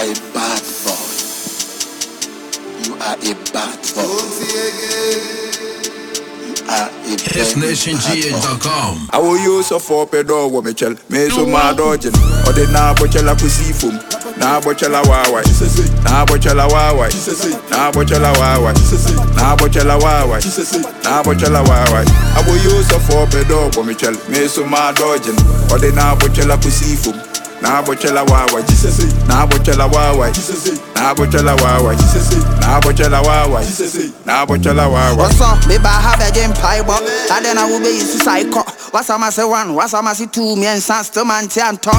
are a bad boy. You are a bad boy. You are a very bad boy. HitzNationGh.com. awo yo sɔfo pɛ dɔ wɔ me kyɛl me so maa dɔɔgye no ɔde na abɔkyɛla kosi fom na abɔkyɛla waawae na abɔkyɛla waawae na abɔkyɛla waawae na abɔkyɛla waawae na abɔkyɛla waawae awo yo sɔfo pɛ dɔ wɔ me kyɛl me so maa dɔɔgye no ɔde na abɔkyɛla kosi fom na abɔkyɛla waawae na abɔkyɛla waawae na abɔkyɛla waawae na abɔkyɛla waawae na abɔkyɛla waawae What's up? Baby, I have a game pie, but I then I will be psycho. What's up, I say one? What's up, I say two? Me and Sans to man, Tianto.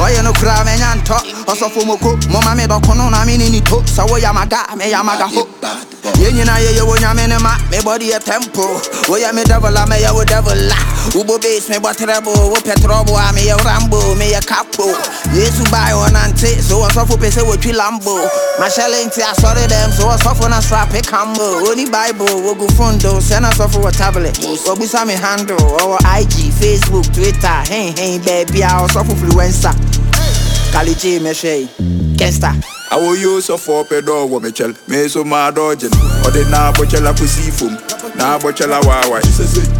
Oh, you know, crab and Yanto. Also, for Moko, Mama made a conon, I mean, in it. So, oh, what Yamaga, me Yamaga oh. You a boy. Yenye na ye ye wo nyame ne ma me body a tempo oh, wo ya me devil a ah. me ya wo devil la ubo base me bo treble wo petrobo a me ya rambo me ya capo. Yesu bai on ante so wo so fo pese wo twi lambo. Ma shele nti asore dem so wo so fo na strap e cambo oni bible wo go fundo se na so fo wo tablet. Wo bisa me handle wo ig facebook twitter. Hey hey baby a wo so fo influencer Kalichi me shey Gangsta awo yo sɔfo pɛ dɔ wɔ me kyɛl me so maa dɔɔgye no ɔde na abɔkyɛla kosi fom na abɔkyɛla waawae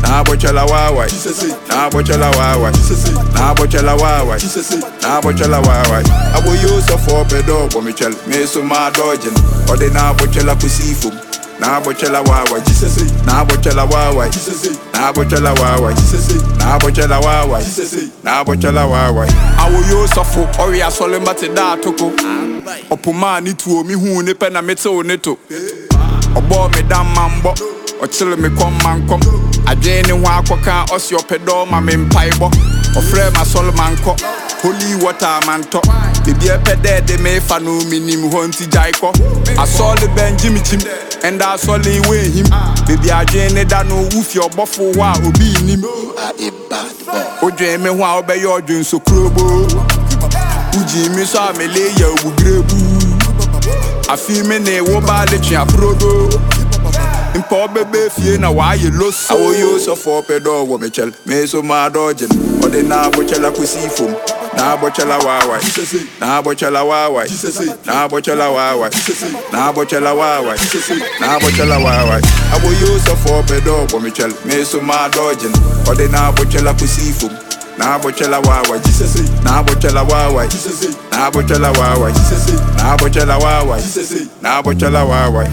na abɔkyɛla waawae na abɔkyɛla waawae na abɔkyɛla waawae na abɔkyɛla waawae awo yo sɔfo pɛ dɔ wɔ me so maa dɔɔgye no ɔde na abɔkyɛla kosi fom na abɔkyɛla waawae na abɔkyɛla waawae na abɔkyɛla waawae na abɔkyɛla waawae na abɔkyɛla waawae awoyo sɔfo ɔwe asɔle mba te da atoko ɔpoma ne tuo me hu ne pɛ na metew ne to ɔbɔɔ me da ma mbɔ ɔkyere me kɔm ma nkɔm adwene ne ho akɔka ɔse ɔpɛ dɔ ma me mpaebɔ ɔfrɛ ma asɔle ma nkɔ holy water ma ntɔ biribi ɛpɛ dɛ de mefa no menim hɔ nti gyae kɔ asɔle bɛngye me kyim ɛnda asɔle wehim baabi adwene ne da no wofie ɔbɔfo hɔ a obi nnim You are a bad boy. wodwen me ho a wobɛyɛ ɔdwen so wogyii me so a mele yɛ awugrɛbu afei me ne wo baa le twe aporodo mpa wobɛbɛ fie na waayɛ loso awo yo sɔfo pɛ dɔ wɔ me kyɛl me so maa dɔɔgye no ɔde na abɔkyɛla kosi fom na abɔkyɛla waawae na abɔkyɛla waawae na abɔkyɛla waawae na abɔkyɛla waawae na abɔkyɛla waawae awo yo sɔfo pɛ dɔ wɔ me kyɛl me so maa dɔɔgye no ɔde na abɔkyɛla kosi fom na abɔkyɛla waawae na abɔkyɛla waawae na abɔkyɛla waawae na abɔkyɛla waawae na abɔkyɛla waawae